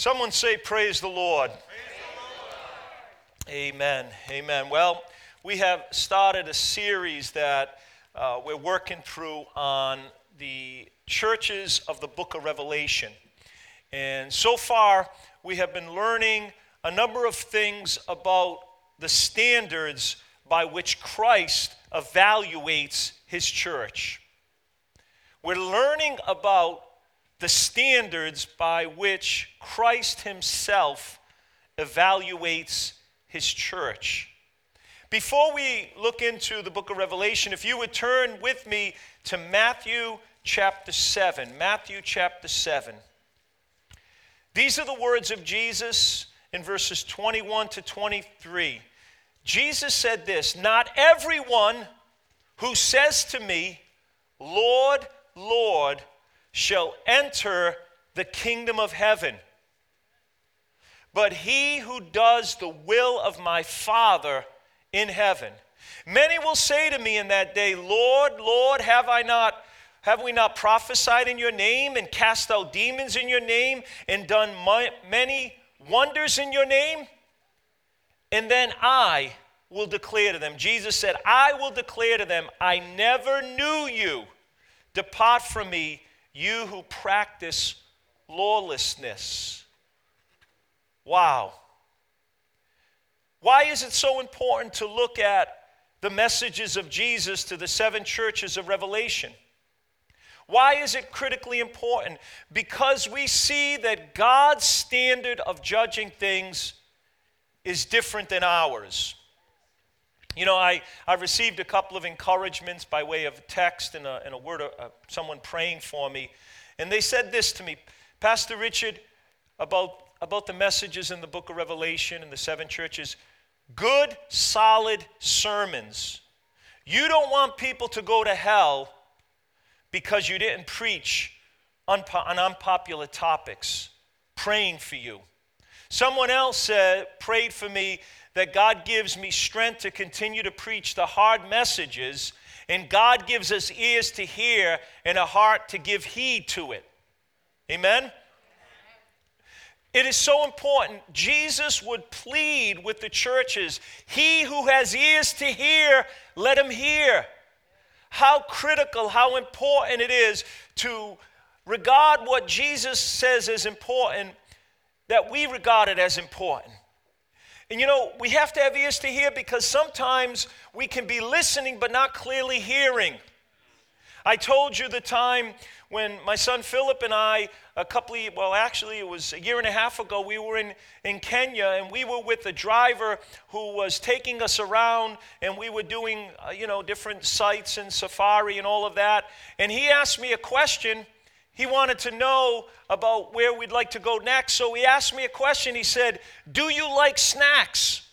Someone say, Praise the Lord. Amen. Amen. Well, we have started a series that uh, we're working through on the churches of the book of Revelation. And so far, we have been learning a number of things about the standards by which Christ evaluates his church. We're learning about the standards by which Christ himself evaluates his church. Before we look into the book of Revelation, if you would turn with me to Matthew chapter 7. Matthew chapter 7. These are the words of Jesus in verses 21 to 23. Jesus said this Not everyone who says to me, Lord, Lord, shall enter the kingdom of heaven, but he who does the will of my Father in heaven. Many will say to me in that day, Lord, Lord, have I not have we not prophesied in your name and cast out demons in your name and done many wonders in your name? And then I will declare to them. Jesus said, I will declare to them, I never knew you. Depart from me, you who practice lawlessness. Wow. Why is it so important to look at the messages of Jesus to the seven churches of Revelation? Why is it critically important? Because we see that God's standard of judging things is different than ours. You know, I, I received a couple of encouragements by way of text and a, and a word of uh, someone praying for me. And they said this to me Pastor Richard, about, about the messages in the book of Revelation and the seven churches good, solid sermons. You don't want people to go to hell because you didn't preach on unpopular topics, praying for you. Someone else said, prayed for me that God gives me strength to continue to preach the hard messages, and God gives us ears to hear and a heart to give heed to it. Amen? It is so important. Jesus would plead with the churches He who has ears to hear, let him hear. How critical, how important it is to regard what Jesus says as important, that we regard it as important. And you know, we have to have ears to hear because sometimes we can be listening but not clearly hearing. I told you the time when my son Philip and I, a couple of, well, actually, it was a year and a half ago, we were in, in Kenya and we were with the driver who was taking us around and we were doing, uh, you know, different sites and safari and all of that. And he asked me a question. He wanted to know about where we'd like to go next. So he asked me a question. He said, Do you like snacks?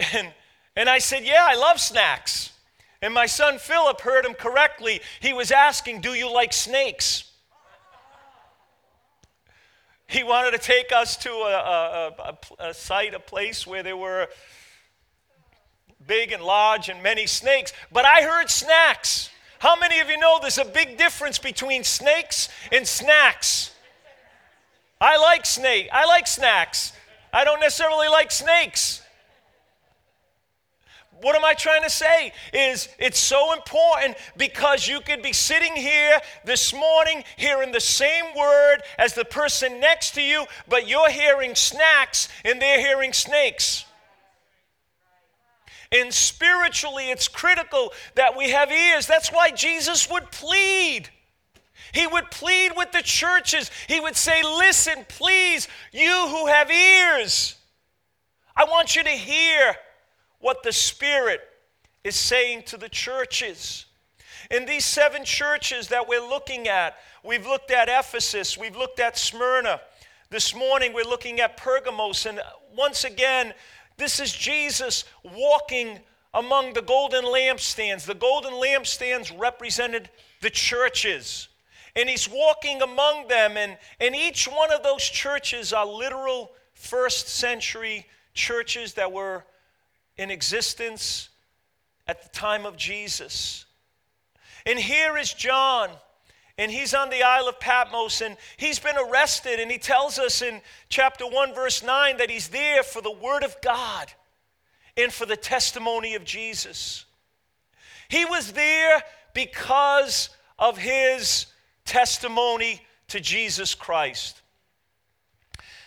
And, and I said, Yeah, I love snacks. And my son Philip heard him correctly. He was asking, Do you like snakes? He wanted to take us to a, a, a, a site, a place where there were big and large and many snakes. But I heard snacks. How many of you know there's a big difference between snakes and snacks? I like snake. I like snacks. I don't necessarily like snakes what am I trying to say? Is it's so important because you could be sitting here this morning hearing the same word as the person next to you, but you're hearing snacks and they're hearing snakes. And spiritually, it's critical that we have ears. That's why Jesus would plead. He would plead with the churches. He would say, Listen, please, you who have ears, I want you to hear what the Spirit is saying to the churches. In these seven churches that we're looking at, we've looked at Ephesus, we've looked at Smyrna. This morning we're looking at Pergamos, and once again, this is Jesus walking among the golden lampstands. The golden lampstands represented the churches. And he's walking among them, and, and each one of those churches are literal first century churches that were in existence at the time of Jesus. And here is John, and he's on the Isle of Patmos and he's been arrested. And he tells us in chapter 1, verse 9, that he's there for the word of God and for the testimony of Jesus. He was there because of his testimony to Jesus Christ.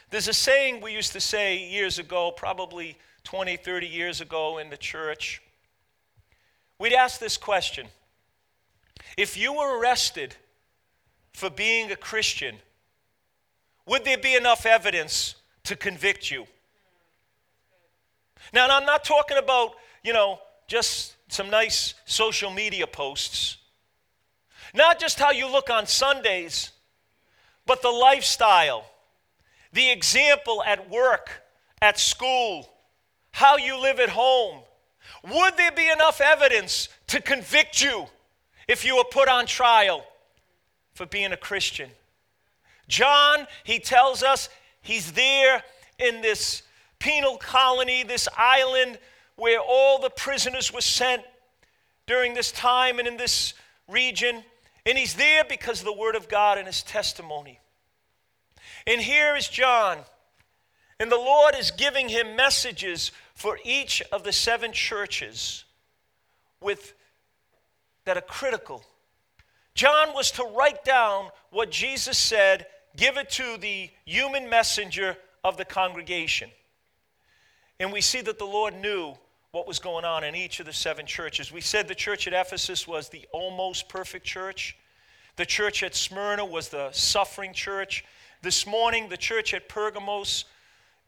There's a saying we used to say years ago, probably 20, 30 years ago in the church. We'd ask this question If you were arrested for being a Christian, would there be enough evidence to convict you? Now, I'm not talking about, you know, just some nice social media posts. Not just how you look on Sundays, but the lifestyle, the example at work, at school, how you live at home. Would there be enough evidence to convict you if you were put on trial for being a Christian? John, he tells us he's there in this penal colony, this island where all the prisoners were sent during this time and in this region. And he's there because of the Word of God and his testimony. And here is John. And the Lord is giving him messages for each of the seven churches with, that are critical. John was to write down what Jesus said, give it to the human messenger of the congregation. And we see that the Lord knew what was going on in each of the seven churches. We said the church at Ephesus was the almost perfect church. The church at Smyrna was the suffering church. This morning, the church at Pergamos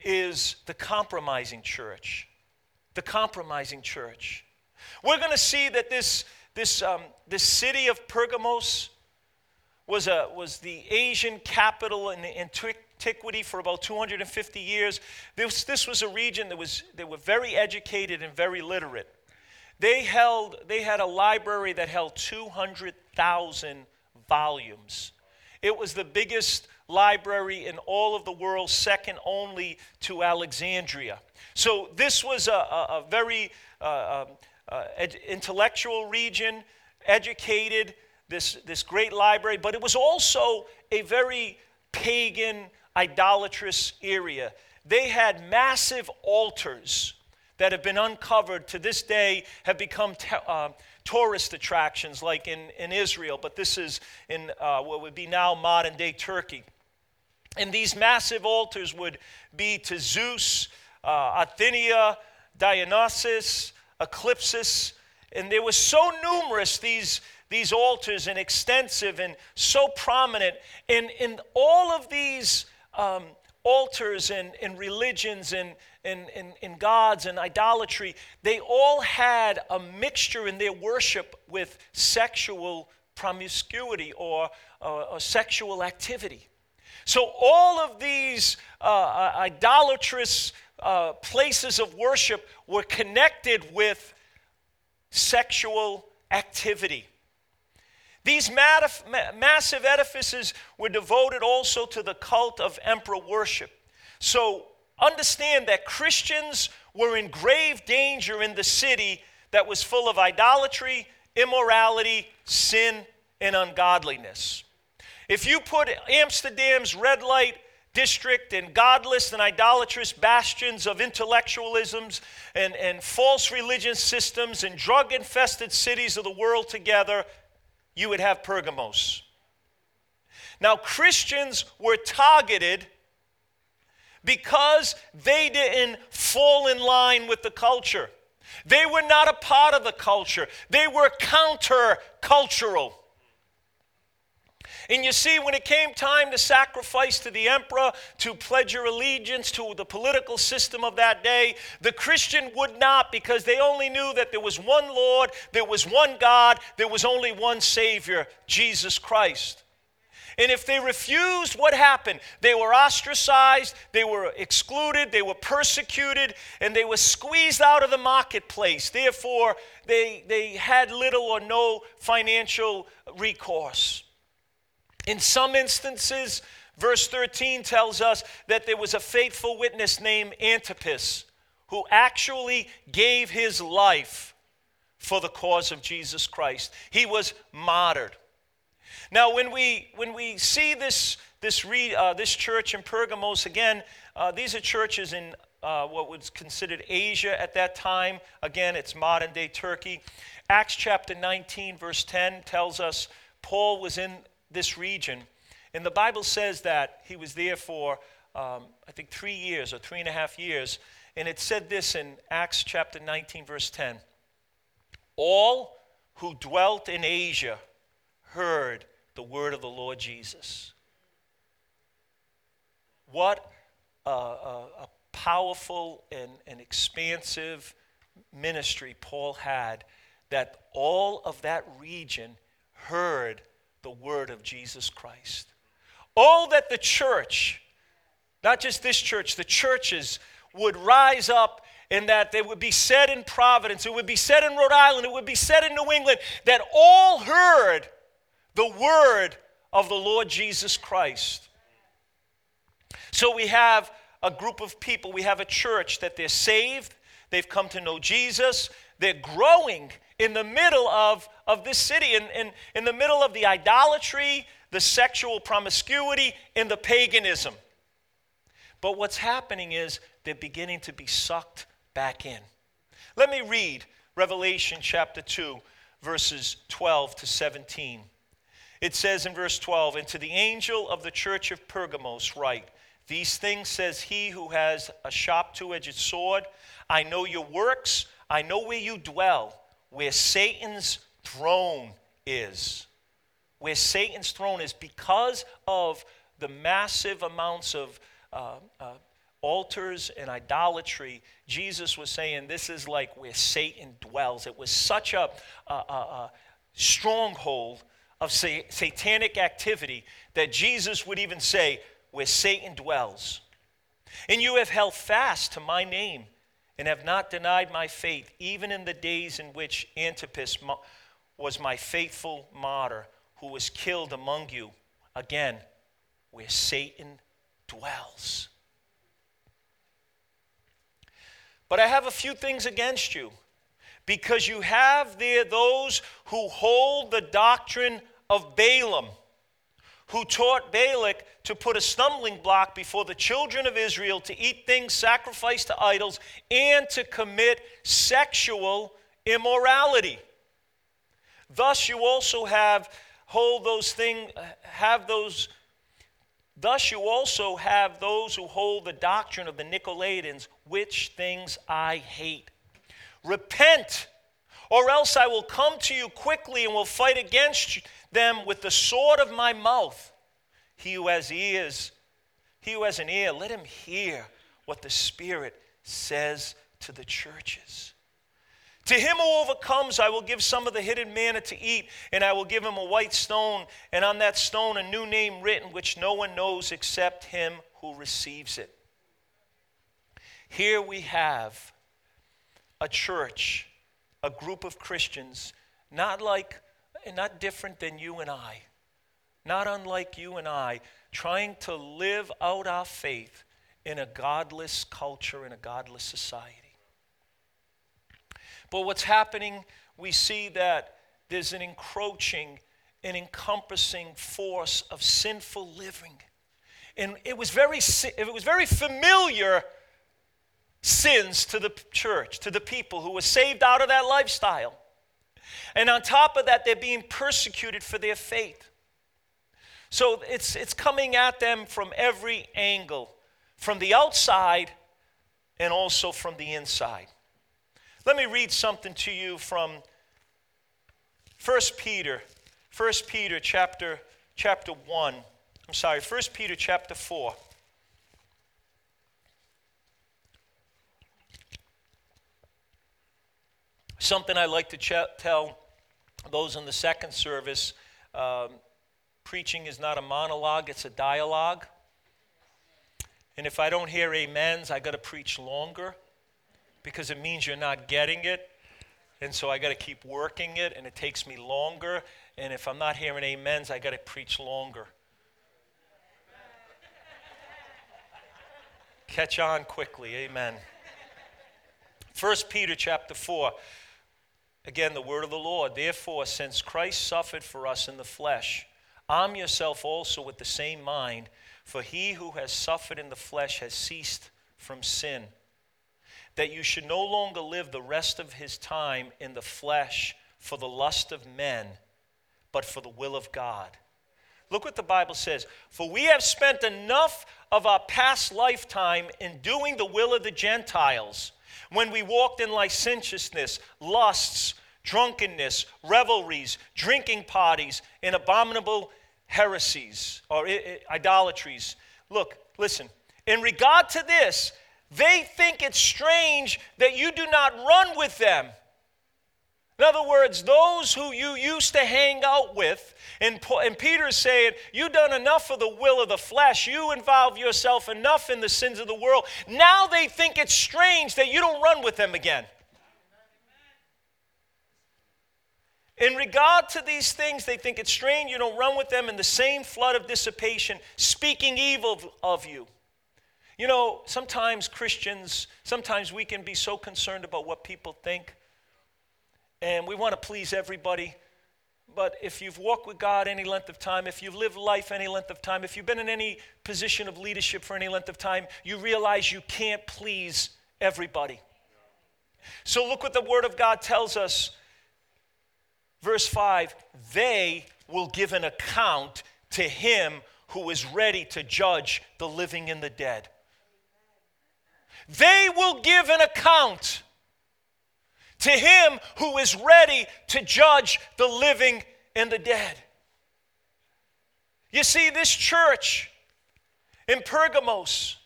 is the compromising church. The compromising church. We're going to see that this, this, um, this city of Pergamos was, a, was the Asian capital in antiquity for about 250 years. This, this was a region that was, they were very educated and very literate. They, held, they had a library that held 200,000 volumes. It was the biggest library in all of the world, second only to Alexandria. So this was a, a, a very uh, um, uh, ed- intellectual region, educated, this, this great library, but it was also a very pagan, idolatrous area. They had massive altars that have been uncovered to this day, have become uh, tourist attractions like in, in Israel, but this is in uh, what would be now modern day Turkey. And these massive altars would be to Zeus, uh, Athenia, Dionysus, Asclepius. And they were so numerous, these, these altars, and extensive and so prominent. And in all of these um, altars and, and religions and, and, and, and gods and idolatry, they all had a mixture in their worship with sexual promiscuity or, uh, or sexual activity. So, all of these uh, uh, idolatrous uh, places of worship were connected with sexual activity. These massive edifices were devoted also to the cult of emperor worship. So, understand that Christians were in grave danger in the city that was full of idolatry, immorality, sin, and ungodliness. If you put Amsterdam's red light district and godless and idolatrous bastions of intellectualisms and, and false religion systems and drug infested cities of the world together, you would have Pergamos. Now, Christians were targeted because they didn't fall in line with the culture. They were not a part of the culture, they were counter cultural. And you see, when it came time to sacrifice to the emperor, to pledge your allegiance to the political system of that day, the Christian would not because they only knew that there was one Lord, there was one God, there was only one Savior, Jesus Christ. And if they refused, what happened? They were ostracized, they were excluded, they were persecuted, and they were squeezed out of the marketplace. Therefore, they, they had little or no financial recourse. In some instances, verse 13 tells us that there was a faithful witness named Antipas who actually gave his life for the cause of Jesus Christ. He was martyred. Now, when we, when we see this, this, re, uh, this church in Pergamos, again, uh, these are churches in uh, what was considered Asia at that time. Again, it's modern day Turkey. Acts chapter 19, verse 10 tells us Paul was in this region. And the Bible says that he was there for, um, I think, three years or three and a half years. And it said this in Acts chapter 19, verse 10 All who dwelt in Asia heard the word of the Lord Jesus. What a, a, a powerful and, and expansive ministry Paul had that all of that region heard the word of Jesus Christ. All that the church, not just this church, the churches would rise up and that they would be said in Providence, it would be said in Rhode Island, it would be said in New England, that all heard the word of the Lord Jesus Christ. So we have a group of people, we have a church that they're saved, they've come to know Jesus, they're growing in the middle of, of this city, in, in, in the middle of the idolatry, the sexual promiscuity, and the paganism. But what's happening is they're beginning to be sucked back in. Let me read Revelation chapter 2, verses 12 to 17. It says in verse 12, And to the angel of the church of Pergamos, write, These things says he who has a sharp two edged sword. I know your works, I know where you dwell, where Satan's throne is. Where Satan's throne is because of the massive amounts of uh, uh, altars and idolatry, Jesus was saying this is like where Satan dwells. It was such a, a, a stronghold of satanic activity that Jesus would even say, where Satan dwells. And you have held fast to my name and have not denied my faith, even in the days in which Antipas was my faithful martyr, who was killed among you. Again, where Satan dwells. But I have a few things against you because you have there those who hold the doctrine of Balaam, who taught Balak to put a stumbling block before the children of Israel to eat things sacrificed to idols and to commit sexual immorality. Thus, you also have hold those things, have those. Thus, you also have those who hold the doctrine of the Nicolaitans, which things I hate. Repent, or else I will come to you quickly and will fight against them with the sword of my mouth. He who has ears, he who has an ear, let him hear what the Spirit says to the churches. To him who overcomes, I will give some of the hidden manna to eat, and I will give him a white stone, and on that stone a new name written, which no one knows except him who receives it. Here we have a church, a group of Christians, not like, not different than you and I, not unlike you and I, trying to live out our faith in a godless culture, in a godless society. But what's happening, we see that there's an encroaching, an encompassing force of sinful living. And it was very, it was very familiar sins to the church, to the people who were saved out of that lifestyle. And on top of that, they're being persecuted for their faith. So it's, it's coming at them from every angle, from the outside and also from the inside. Let me read something to you from 1 Peter, 1 Peter chapter, chapter 1. I'm sorry, 1 Peter chapter 4. Something I like to ch- tell those in the second service um, preaching is not a monologue, it's a dialogue. And if I don't hear amens, I got to preach longer because it means you're not getting it. And so I got to keep working it, and it takes me longer. And if I'm not hearing amens, I got to preach longer. Catch on quickly, amen. 1 Peter chapter 4. Again, the word of the Lord. Therefore, since Christ suffered for us in the flesh, Arm yourself also with the same mind, for he who has suffered in the flesh has ceased from sin, that you should no longer live the rest of his time in the flesh for the lust of men, but for the will of God. Look what the Bible says. For we have spent enough of our past lifetime in doing the will of the Gentiles when we walked in licentiousness, lusts, drunkenness, revelries, drinking parties, and abominable heresies or idolatries. Look, listen. In regard to this, they think it's strange that you do not run with them. In other words, those who you used to hang out with, and, and Peter's saying, You've done enough of the will of the flesh. You involve yourself enough in the sins of the world. Now they think it's strange that you don't run with them again. In regard to these things, they think it's strange you don't run with them in the same flood of dissipation, speaking evil of you. You know, sometimes Christians, sometimes we can be so concerned about what people think, and we want to please everybody. But if you've walked with God any length of time, if you've lived life any length of time, if you've been in any position of leadership for any length of time, you realize you can't please everybody. So look what the Word of God tells us Verse 5 they will give an account to him who is ready to judge the living and the dead. They will give an account to him who is ready to judge the living and the dead. You see, this church in Pergamos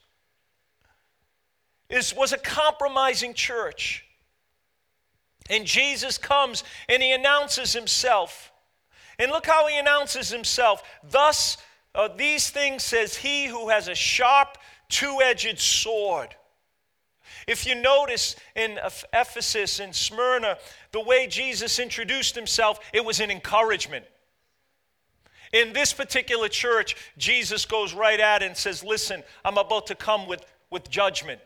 is, was a compromising church. And Jesus comes and he announces himself. And look how he announces himself. Thus, uh, these things says he who has a sharp, two edged sword. If you notice in Ephesus and Smyrna, the way Jesus introduced himself, it was an encouragement. In this particular church, Jesus goes right at it and says, Listen, I'm about to come with, with judgment.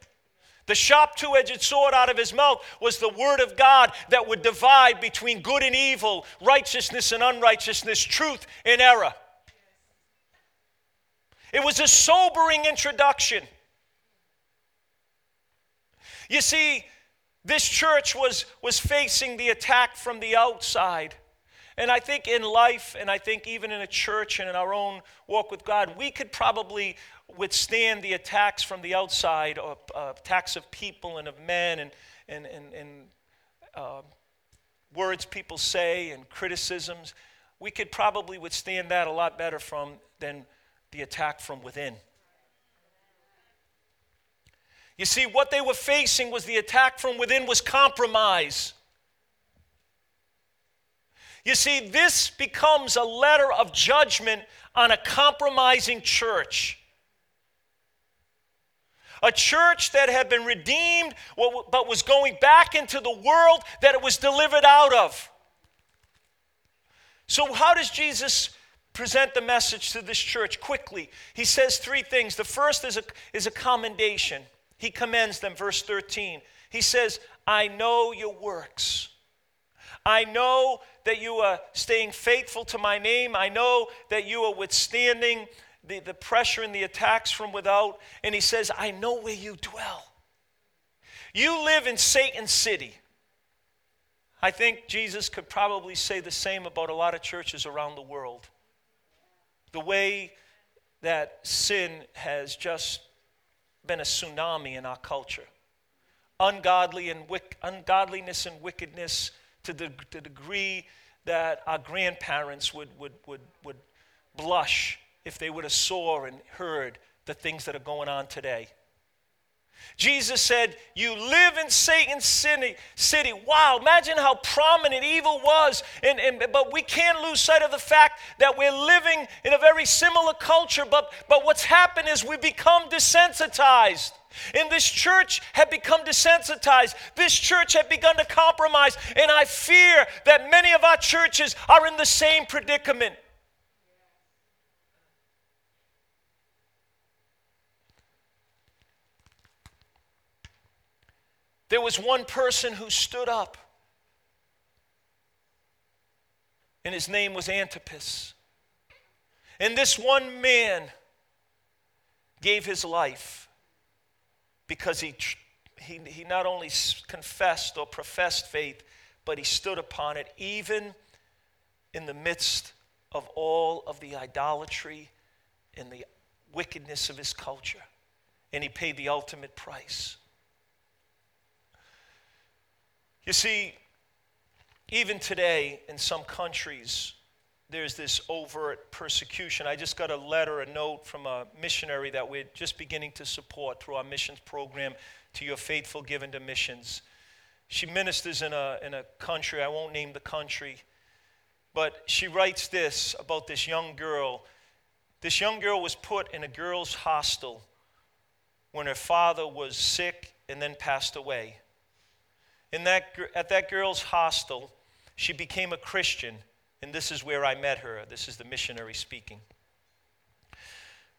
The sharp two edged sword out of his mouth was the word of God that would divide between good and evil, righteousness and unrighteousness, truth and error. It was a sobering introduction. You see, this church was, was facing the attack from the outside. And I think in life, and I think even in a church and in our own walk with God, we could probably withstand the attacks from the outside, or uh, attacks of people and of men, and, and, and, and uh, words people say and criticisms. We could probably withstand that a lot better from than the attack from within. You see, what they were facing was the attack from within was compromise. You see, this becomes a letter of judgment on a compromising church. A church that had been redeemed but was going back into the world that it was delivered out of. So, how does Jesus present the message to this church? Quickly, he says three things. The first is a, is a commendation, he commends them, verse 13. He says, I know your works. I know that you are staying faithful to my name. I know that you are withstanding the, the pressure and the attacks from without. And he says, I know where you dwell. You live in Satan's city. I think Jesus could probably say the same about a lot of churches around the world. The way that sin has just been a tsunami in our culture. Ungodly and wick, ungodliness and wickedness to the, to the degree that our grandparents would, would, would, would blush if they would have saw and heard the things that are going on today. Jesus said, You live in Satan's city. city. Wow, imagine how prominent evil was. And, and, but we can't lose sight of the fact that we're living in a very similar culture. But, but what's happened is we've become desensitized. And this church had become desensitized. This church had begun to compromise. And I fear that many of our churches are in the same predicament. There was one person who stood up, and his name was Antipas. And this one man gave his life because he, he, he not only confessed or professed faith, but he stood upon it even in the midst of all of the idolatry and the wickedness of his culture. And he paid the ultimate price. You see, even today in some countries, there's this overt persecution. I just got a letter, a note from a missionary that we're just beginning to support through our missions program to your faithful given to missions. She ministers in a, in a country, I won't name the country, but she writes this about this young girl. This young girl was put in a girls' hostel when her father was sick and then passed away. In that, at that girls' hostel, she became a Christian, and this is where I met her. This is the missionary speaking.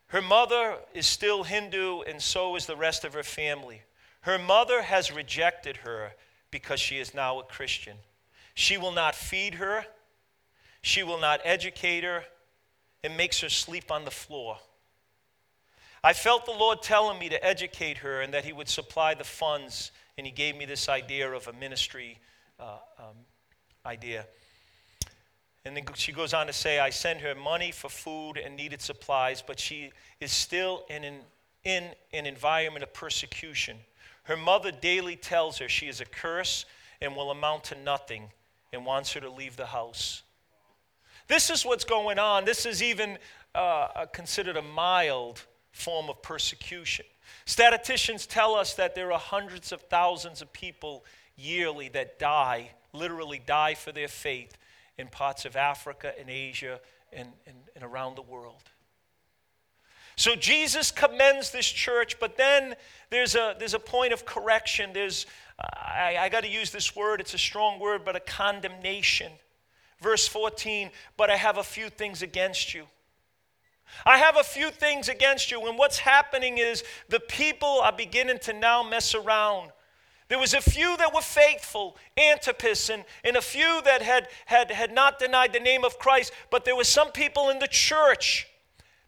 Her mother is still Hindu, and so is the rest of her family. Her mother has rejected her because she is now a Christian. She will not feed her, she will not educate her, and makes her sleep on the floor. I felt the Lord telling me to educate her and that He would supply the funds, and He gave me this idea of a ministry uh, um, idea. And then she goes on to say, I send her money for food and needed supplies, but she is still in an, in an environment of persecution. Her mother daily tells her she is a curse and will amount to nothing and wants her to leave the house. This is what's going on. This is even uh, considered a mild form of persecution. Statisticians tell us that there are hundreds of thousands of people yearly that die, literally die for their faith in parts of Africa and Asia and, and, and around the world. So Jesus commends this church, but then there's a, there's a point of correction. There's, I, I got to use this word, it's a strong word, but a condemnation. Verse 14, but I have a few things against you. I have a few things against you. And what's happening is the people are beginning to now mess around. There was a few that were faithful, Antipas, and, and a few that had, had, had not denied the name of Christ, but there were some people in the church.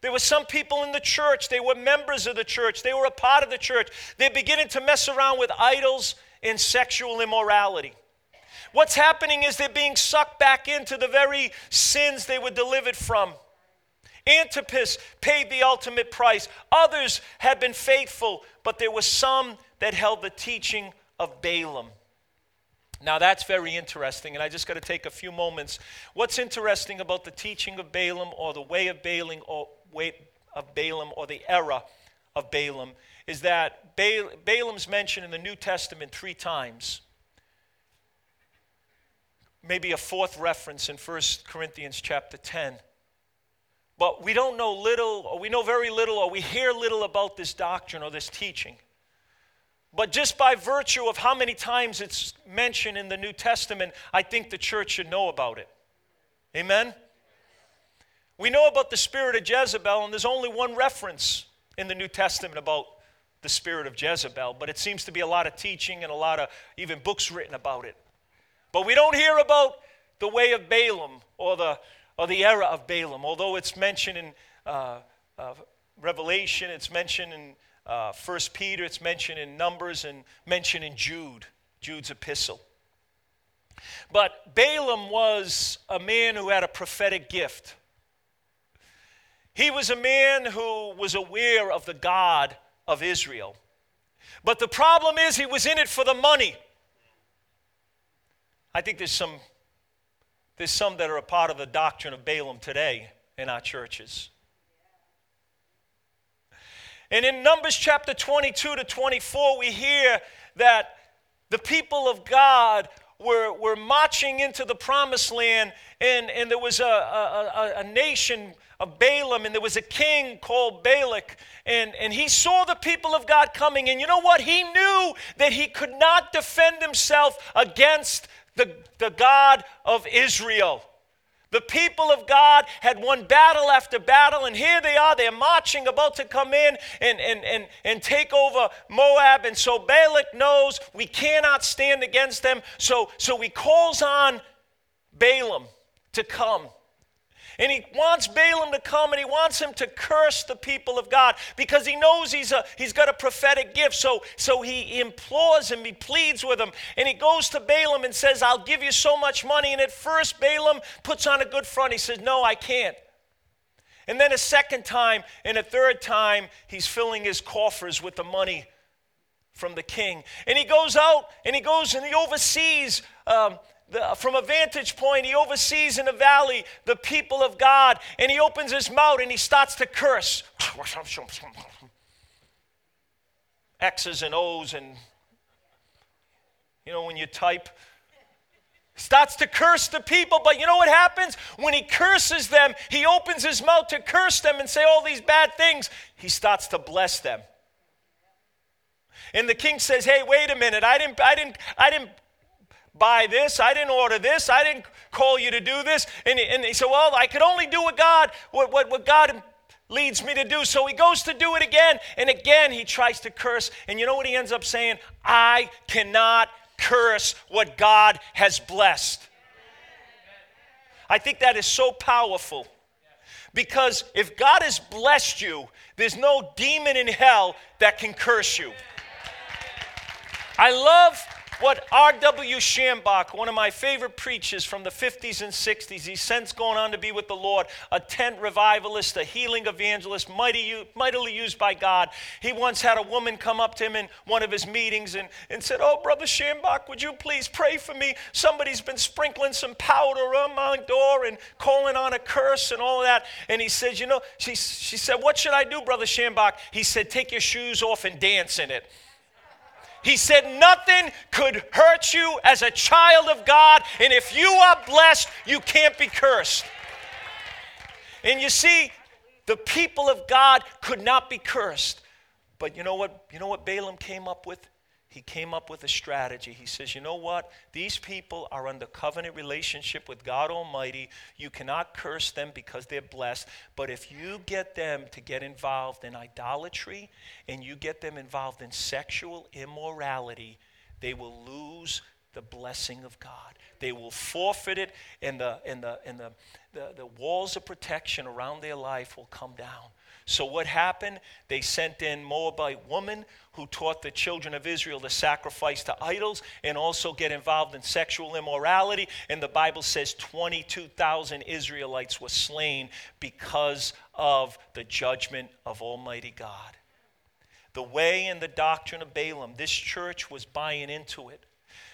There were some people in the church. They were members of the church. They were a part of the church. They're beginning to mess around with idols and sexual immorality. What's happening is they're being sucked back into the very sins they were delivered from. Antipas paid the ultimate price. Others had been faithful, but there were some that held the teaching of Balaam. Now that's very interesting, and I just got to take a few moments. What's interesting about the teaching of Balaam or the way of Balaam or way of Balaam or the era of Balaam is that Balaam's mentioned in the New Testament three times maybe a fourth reference in 1 Corinthians chapter 10. But we don't know little, or we know very little, or we hear little about this doctrine or this teaching. But just by virtue of how many times it's mentioned in the New Testament, I think the church should know about it. Amen? We know about the spirit of Jezebel, and there's only one reference in the New Testament about the spirit of Jezebel, but it seems to be a lot of teaching and a lot of even books written about it. But we don't hear about the way of Balaam or the, or the era of Balaam, although it's mentioned in uh, uh, Revelation, it's mentioned in uh, First Peter, it's mentioned in Numbers, and mentioned in Jude, Jude's epistle. But Balaam was a man who had a prophetic gift. He was a man who was aware of the God of Israel. But the problem is, he was in it for the money. I think there's some, there's some that are a part of the doctrine of Balaam today in our churches. And in Numbers chapter 22 to 24, we hear that the people of God were, were marching into the promised land, and, and there was a, a, a, nation of Balaam, and there was a king called Balak, and, and he saw the people of God coming, and you know what? He knew that he could not defend himself against the, the God of Israel. The people of God had won battle after battle, and here they are. They're marching, about to come in and, and, and, and take over Moab. And so Balak knows we cannot stand against them. So, so he calls on Balaam to come. And he wants Balaam to come and he wants him to curse the people of God because he knows he's, a, he's got a prophetic gift. So, so he implores him, he pleads with him, and he goes to Balaam and says, I'll give you so much money. And at first, Balaam puts on a good front. He says, No, I can't. And then a second time and a third time, he's filling his coffers with the money from the king. And he goes out and he goes and he oversees. Um, the, from a vantage point, he oversees in the valley the people of God, and he opens his mouth and he starts to curse. X's and O's, and you know, when you type, starts to curse the people. But you know what happens? When he curses them, he opens his mouth to curse them and say all these bad things. He starts to bless them. And the king says, Hey, wait a minute. I didn't, I didn't, I didn't buy this. I didn't order this. I didn't call you to do this. And he, and he said, Well, I could only do what God, what, what, what God leads me to do. So he goes to do it again. And again, he tries to curse. And you know what he ends up saying? I cannot curse what God has blessed. I think that is so powerful. Because if God has blessed you, there's no demon in hell that can curse you. I love what R.W. Schambach, one of my favorite preachers from the 50s and 60s, he's since gone on to be with the Lord, a tent revivalist, a healing evangelist, mighty, mightily used by God. He once had a woman come up to him in one of his meetings and, and said, Oh, Brother Schambach, would you please pray for me? Somebody's been sprinkling some powder on my door and calling on a curse and all that. And he said, You know, she, she said, What should I do, Brother Schambach? He said, Take your shoes off and dance in it. He said, Nothing could hurt you as a child of God, and if you are blessed, you can't be cursed. And you see, the people of God could not be cursed. But you know what? You know what Balaam came up with? He came up with a strategy. He says, You know what? These people are under covenant relationship with God Almighty. You cannot curse them because they're blessed. But if you get them to get involved in idolatry and you get them involved in sexual immorality, they will lose the blessing of God. They will forfeit it, and the, and the, and the, the, the walls of protection around their life will come down. So, what happened? They sent in Moabite woman who taught the children of Israel to sacrifice to idols and also get involved in sexual immorality. And the Bible says 22,000 Israelites were slain because of the judgment of Almighty God. The way and the doctrine of Balaam, this church was buying into it.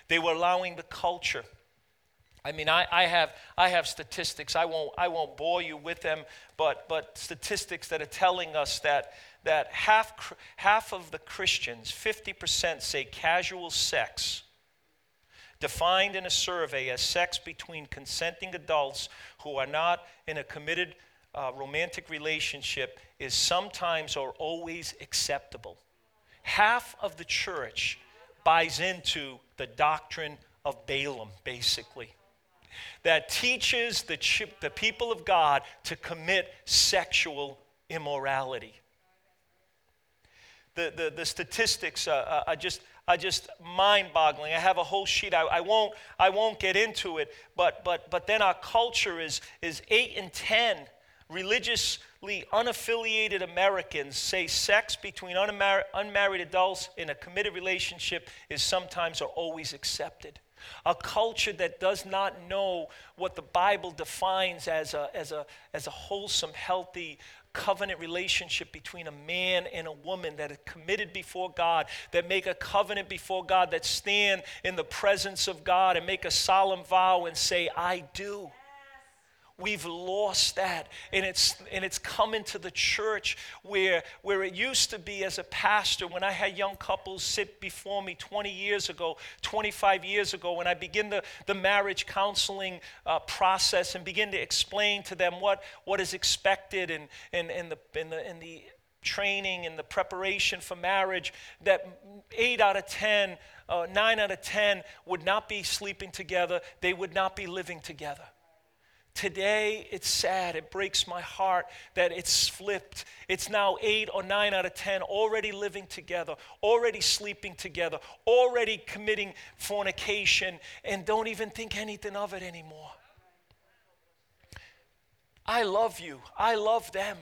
They were allowing the culture I mean, I, I, have, I have statistics. I won't, I won't bore you with them, but, but statistics that are telling us that, that half, half of the Christians, 50%, say casual sex, defined in a survey as sex between consenting adults who are not in a committed uh, romantic relationship, is sometimes or always acceptable. Half of the church buys into the doctrine of Balaam, basically that teaches the, the people of God to commit sexual immorality. The, the, the statistics uh, uh are just, are just mind-boggling. I have a whole sheet. I, I, won't, I won't get into it, but, but, but then our culture is, is 8 in 10 religiously unaffiliated Americans say sex between unmarried, unmarried adults in a committed relationship is sometimes or always accepted. A culture that does not know what the Bible defines as a, as a, as a wholesome, healthy, covenant relationship between a man and a woman that are committed before God, that make a covenant before God, that stand in the presence of God and make a solemn vow and say, I do. We've lost that. And it's, and it's come into the church where, where it used to be as a pastor, when I had young couples sit before me 20 years ago, 25 years ago, when I begin the, the marriage counseling uh, process and begin to explain to them what, what is expected and, and, and, the, and, the, and the training and the preparation for marriage, that eight out of 10, uh, nine out of 10 would not be sleeping together, they would not be living together. Today, it's sad. It breaks my heart that it's flipped. It's now eight or nine out of 10 already living together, already sleeping together, already committing fornication, and don't even think anything of it anymore. I love you. I love them.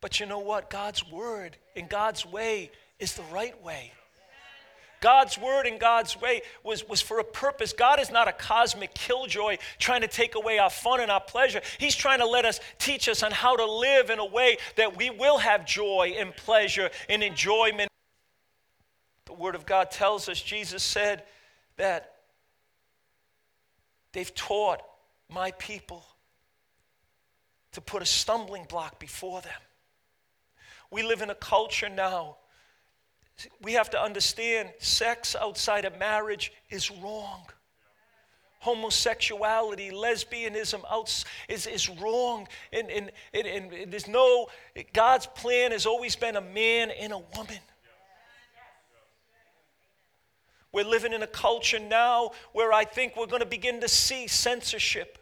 But you know what? God's word and God's way is the right way. God's word and God's way was, was for a purpose. God is not a cosmic killjoy trying to take away our fun and our pleasure. He's trying to let us teach us on how to live in a way that we will have joy and pleasure and enjoyment. The word of God tells us, Jesus said that they've taught my people to put a stumbling block before them. We live in a culture now we have to understand sex outside of marriage is wrong. Homosexuality, lesbianism is, is wrong. And, and, and, and there's no, God's plan has always been a man and a woman. We're living in a culture now where I think we're going to begin to see censorship.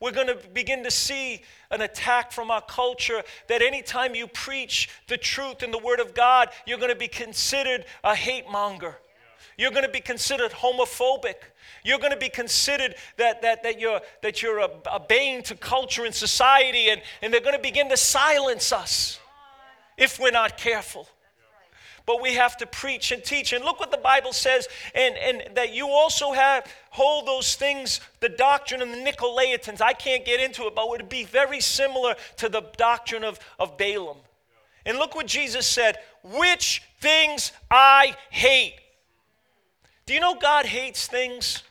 We're going to begin to see an attack from our culture that anytime you preach the truth and the Word of God, you're going to be considered a hate monger. You're going to be considered homophobic. You're going to be considered that, that, that you're, that you're bane to culture and society, and, and they're going to begin to silence us if we're not careful but we have to preach and teach. And look what the Bible says, and, and that you also have hold those things, the doctrine of the Nicolaitans. I can't get into it, but it would be very similar to the doctrine of, of Balaam. And look what Jesus said, which things I hate. Do you know God hates things?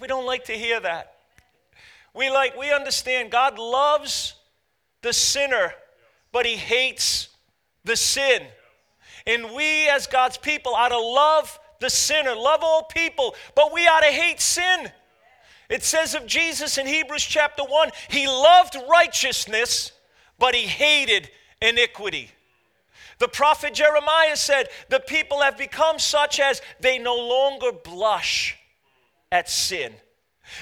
We don't like to hear that. We like we understand God loves the sinner, but he hates the sin. And we, as God's people, ought to love the sinner, love all people, but we ought to hate sin. It says of Jesus in Hebrews chapter 1 he loved righteousness, but he hated iniquity. The prophet Jeremiah said, The people have become such as they no longer blush at sin.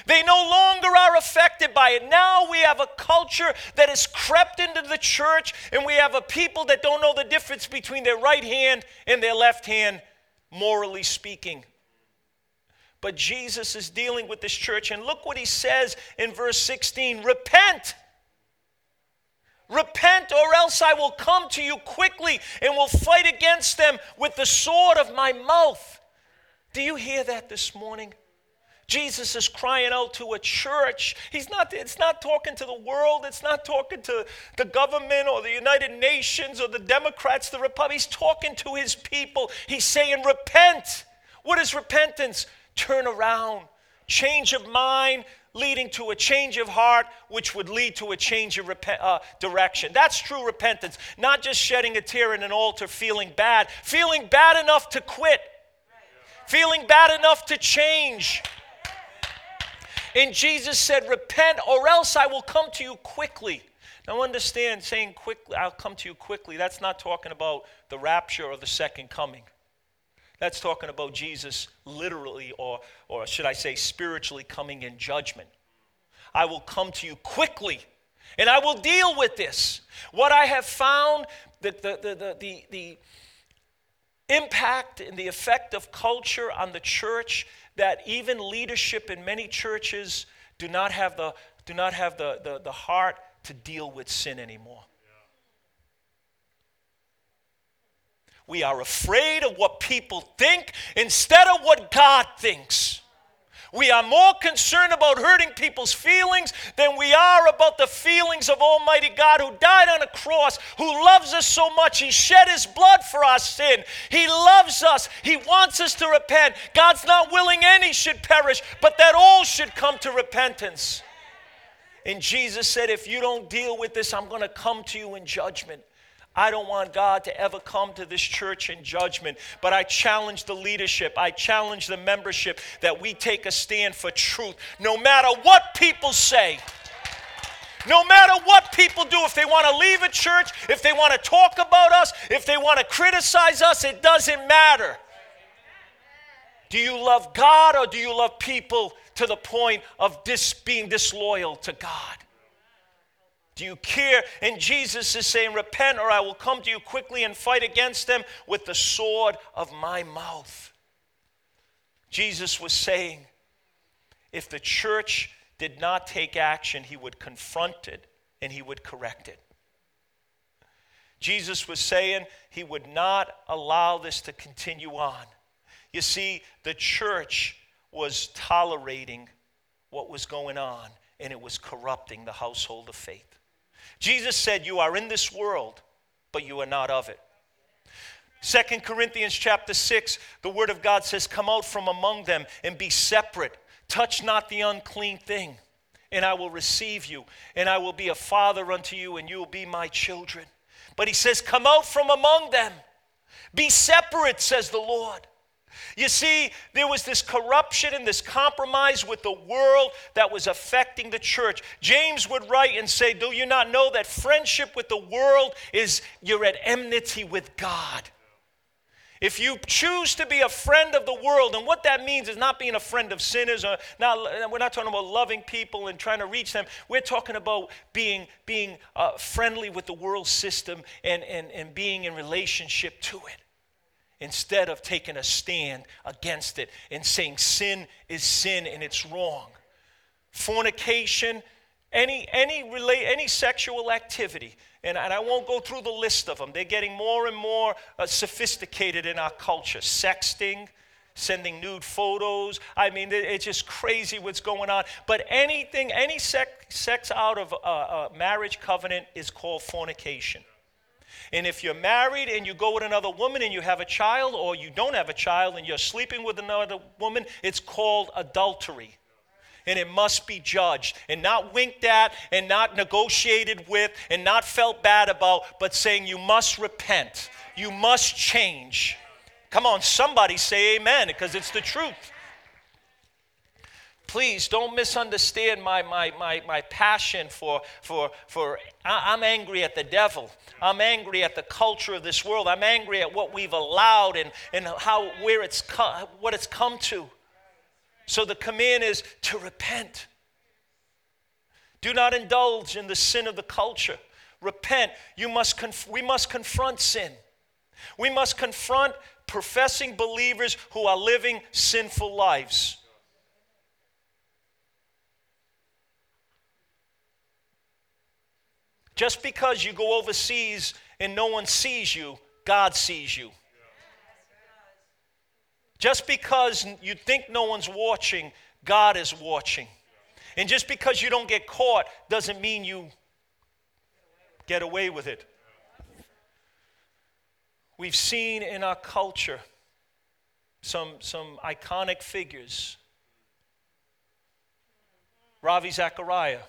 They no longer are affected by it. Now we have a culture that has crept into the church, and we have a people that don't know the difference between their right hand and their left hand, morally speaking. But Jesus is dealing with this church, and look what he says in verse 16 Repent. Repent, or else I will come to you quickly and will fight against them with the sword of my mouth. Do you hear that this morning? Jesus is crying out to a church. He's not, it's not talking to the world, it's not talking to the government or the United Nations or the Democrats, the Republicans. He's talking to his people. He's saying, Repent. What is repentance? Turn around, change of mind, leading to a change of heart, which would lead to a change of rep- uh, direction. That's true repentance, not just shedding a tear in an altar, feeling bad, feeling bad enough to quit, feeling bad enough to change. And Jesus said, Repent, or else I will come to you quickly. Now, understand, saying quickly, I'll come to you quickly, that's not talking about the rapture or the second coming. That's talking about Jesus literally, or, or should I say, spiritually coming in judgment. I will come to you quickly, and I will deal with this. What I have found, that the, the, the, the, the impact and the effect of culture on the church that even leadership in many churches do not have the, do not have the, the, the heart to deal with sin anymore. We are afraid of what people think instead of what God thinks. We are more concerned about hurting people's feelings than we are about the feelings of Almighty God who died on a cross, who loves us so much. He shed his blood for our sin. He loves us. He wants us to repent. God's not willing any should perish, but that all should come to repentance. And Jesus said, If you don't deal with this, I'm going to come to you in judgment. I don't want God to ever come to this church in judgment, but I challenge the leadership, I challenge the membership that we take a stand for truth, no matter what people say. No matter what people do, if they want to leave a church, if they want to talk about us, if they want to criticize us, it doesn't matter. Do you love God or do you love people to the point of dis- being disloyal to God? Do you care? And Jesus is saying, Repent, or I will come to you quickly and fight against them with the sword of my mouth. Jesus was saying, If the church did not take action, he would confront it and he would correct it. Jesus was saying he would not allow this to continue on. You see, the church was tolerating what was going on, and it was corrupting the household of faith. Jesus said, You are in this world, but you are not of it. Second Corinthians chapter 6, the word of God says, Come out from among them and be separate. Touch not the unclean thing, and I will receive you, and I will be a father unto you, and you will be my children. But he says, Come out from among them. Be separate, says the Lord. You see, there was this corruption and this compromise with the world that was affecting the church. James would write and say, Do you not know that friendship with the world is you're at enmity with God? If you choose to be a friend of the world, and what that means is not being a friend of sinners, or not, we're not talking about loving people and trying to reach them. We're talking about being, being uh, friendly with the world system and, and, and being in relationship to it instead of taking a stand against it and saying sin is sin and it's wrong. Fornication, any, any, relate, any sexual activity, and, and I won't go through the list of them, they're getting more and more uh, sophisticated in our culture. Sexting, sending nude photos. I mean, it's just crazy what's going on. But anything, any sex, sex out of a, a marriage covenant is called fornication. And if you're married and you go with another woman and you have a child, or you don't have a child and you're sleeping with another woman, it's called adultery. And it must be judged and not winked at and not negotiated with and not felt bad about, but saying you must repent. You must change. Come on, somebody say amen because it's the truth please don't misunderstand my, my, my, my passion for, for, for I'm angry at the devil. I'm angry at the culture of this world. I'm angry at what we've allowed and, and how, where it's what it's come to. So the command is to repent. Do not indulge in the sin of the culture. Repent. You must conf- we must confront sin. We must confront professing believers who are living sinful lives. Just because you go overseas and no one sees you, God sees you. Just because you think no one's watching, God is watching. And just because you don't get caught doesn't mean you get away with it. We've seen in our culture some, some iconic figures. Ravi Zachariah,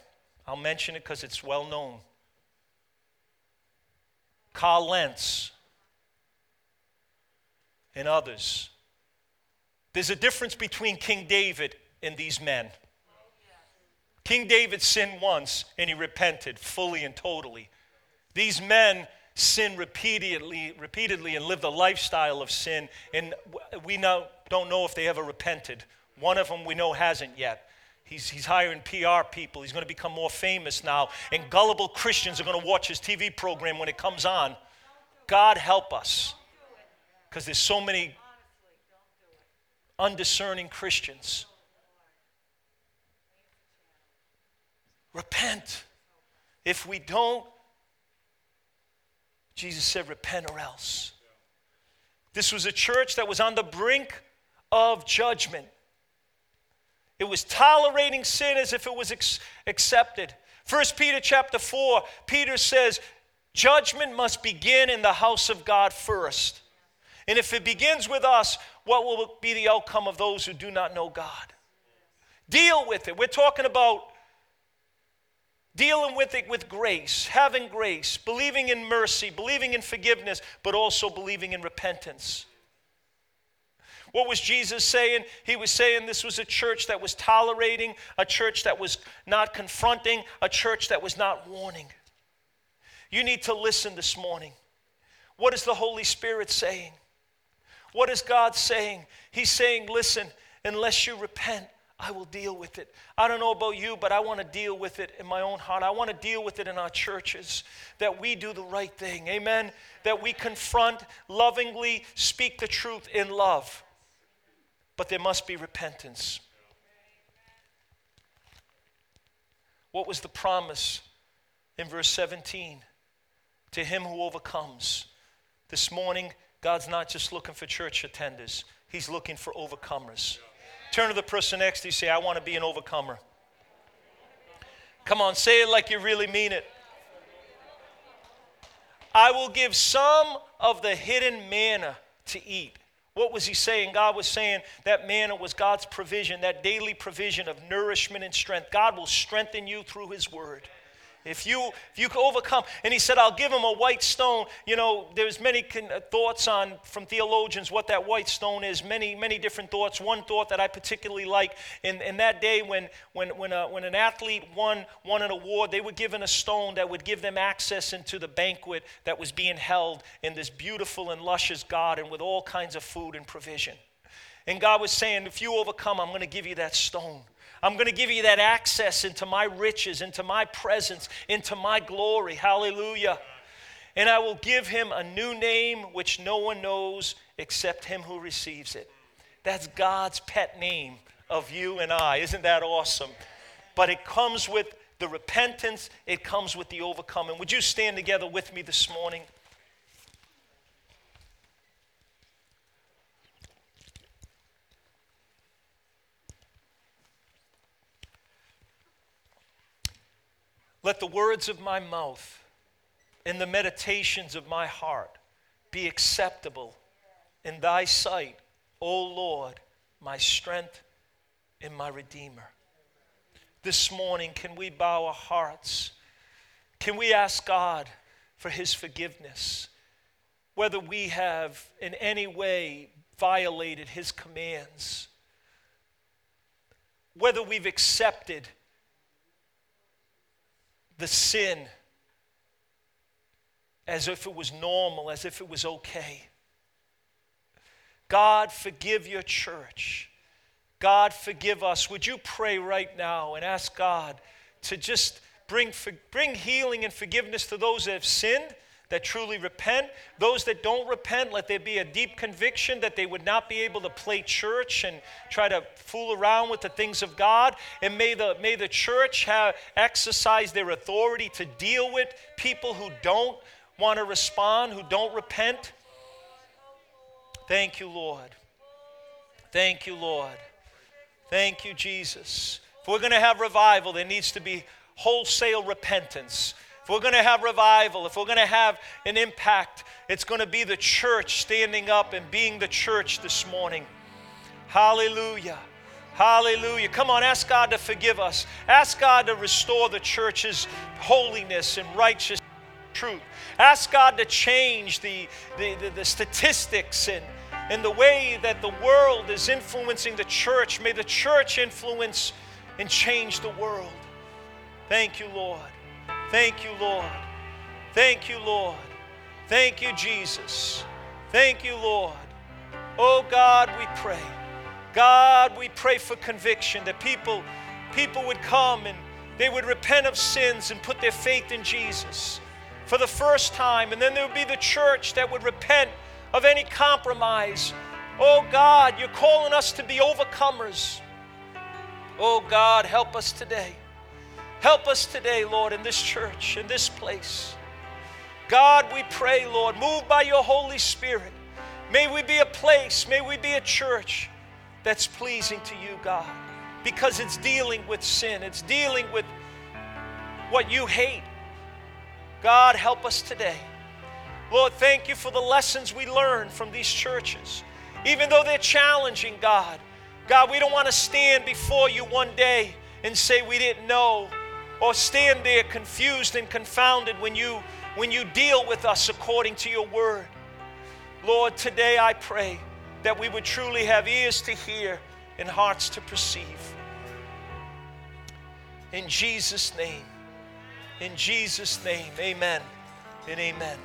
I'll mention it because it's well known. Carl Lentz, and others. There's a difference between King David and these men. King David sinned once and he repented fully and totally. These men sin repeatedly, repeatedly and lived a lifestyle of sin, and we now don't know if they ever repented. One of them we know hasn't yet. He's, he's hiring PR people. He's going to become more famous now. And gullible Christians are going to watch his TV program when it comes on. God help us. Because there's so many undiscerning Christians. Repent. If we don't, Jesus said, repent or else. This was a church that was on the brink of judgment. It was tolerating sin as if it was ex- accepted. 1 Peter chapter 4, Peter says, Judgment must begin in the house of God first. And if it begins with us, what will be the outcome of those who do not know God? Deal with it. We're talking about dealing with it with grace, having grace, believing in mercy, believing in forgiveness, but also believing in repentance. What was Jesus saying? He was saying this was a church that was tolerating, a church that was not confronting, a church that was not warning. You need to listen this morning. What is the Holy Spirit saying? What is God saying? He's saying, listen, unless you repent, I will deal with it. I don't know about you, but I want to deal with it in my own heart. I want to deal with it in our churches, that we do the right thing. Amen. That we confront, lovingly speak the truth in love but there must be repentance. What was the promise in verse 17? To him who overcomes. This morning, God's not just looking for church attenders, He's looking for overcomers. Turn to the person next to you say, I want to be an overcomer. Come on, say it like you really mean it. I will give some of the hidden manna to eat. What was he saying? God was saying that manna was God's provision, that daily provision of nourishment and strength. God will strengthen you through his word. If you if you overcome, and he said, "I'll give him a white stone." You know, there's many con- uh, thoughts on from theologians what that white stone is. Many many different thoughts. One thought that I particularly like in, in that day when when when, a, when an athlete won won an award, they were given a stone that would give them access into the banquet that was being held in this beautiful and luscious garden with all kinds of food and provision. And God was saying, "If you overcome, I'm going to give you that stone." I'm going to give you that access into my riches, into my presence, into my glory. Hallelujah. And I will give him a new name which no one knows except him who receives it. That's God's pet name of you and I. Isn't that awesome? But it comes with the repentance, it comes with the overcoming. Would you stand together with me this morning? Let the words of my mouth and the meditations of my heart be acceptable in thy sight, O Lord, my strength and my Redeemer. This morning, can we bow our hearts? Can we ask God for his forgiveness? Whether we have in any way violated his commands, whether we've accepted the sin as if it was normal, as if it was okay. God, forgive your church. God, forgive us. Would you pray right now and ask God to just bring, bring healing and forgiveness to those that have sinned? That truly repent. Those that don't repent, let there be a deep conviction that they would not be able to play church and try to fool around with the things of God. And may the, may the church have exercise their authority to deal with people who don't want to respond, who don't repent. Thank you, Lord. Thank you, Lord. Thank you, Jesus. If we're going to have revival, there needs to be wholesale repentance if we're going to have revival, if we're going to have an impact, it's going to be the church standing up and being the church this morning. Hallelujah. Hallelujah. Come on, ask God to forgive us. Ask God to restore the church's holiness and righteous truth. Ask God to change the, the, the, the statistics and, and the way that the world is influencing the church. May the church influence and change the world. Thank you, Lord. Thank you, Lord. Thank you, Lord. Thank you, Jesus. Thank you, Lord. Oh God, we pray. God, we pray for conviction that people people would come and they would repent of sins and put their faith in Jesus for the first time and then there would be the church that would repent of any compromise. Oh God, you're calling us to be overcomers. Oh God, help us today. Help us today, Lord, in this church, in this place. God, we pray, Lord, move by your Holy Spirit. May we be a place, may we be a church that's pleasing to you, God, because it's dealing with sin, it's dealing with what you hate. God, help us today. Lord, thank you for the lessons we learn from these churches. Even though they're challenging, God, God, we don't want to stand before you one day and say we didn't know or stand there confused and confounded when you when you deal with us according to your word. Lord, today I pray that we would truly have ears to hear and hearts to perceive. In Jesus' name, in Jesus' name, amen and amen.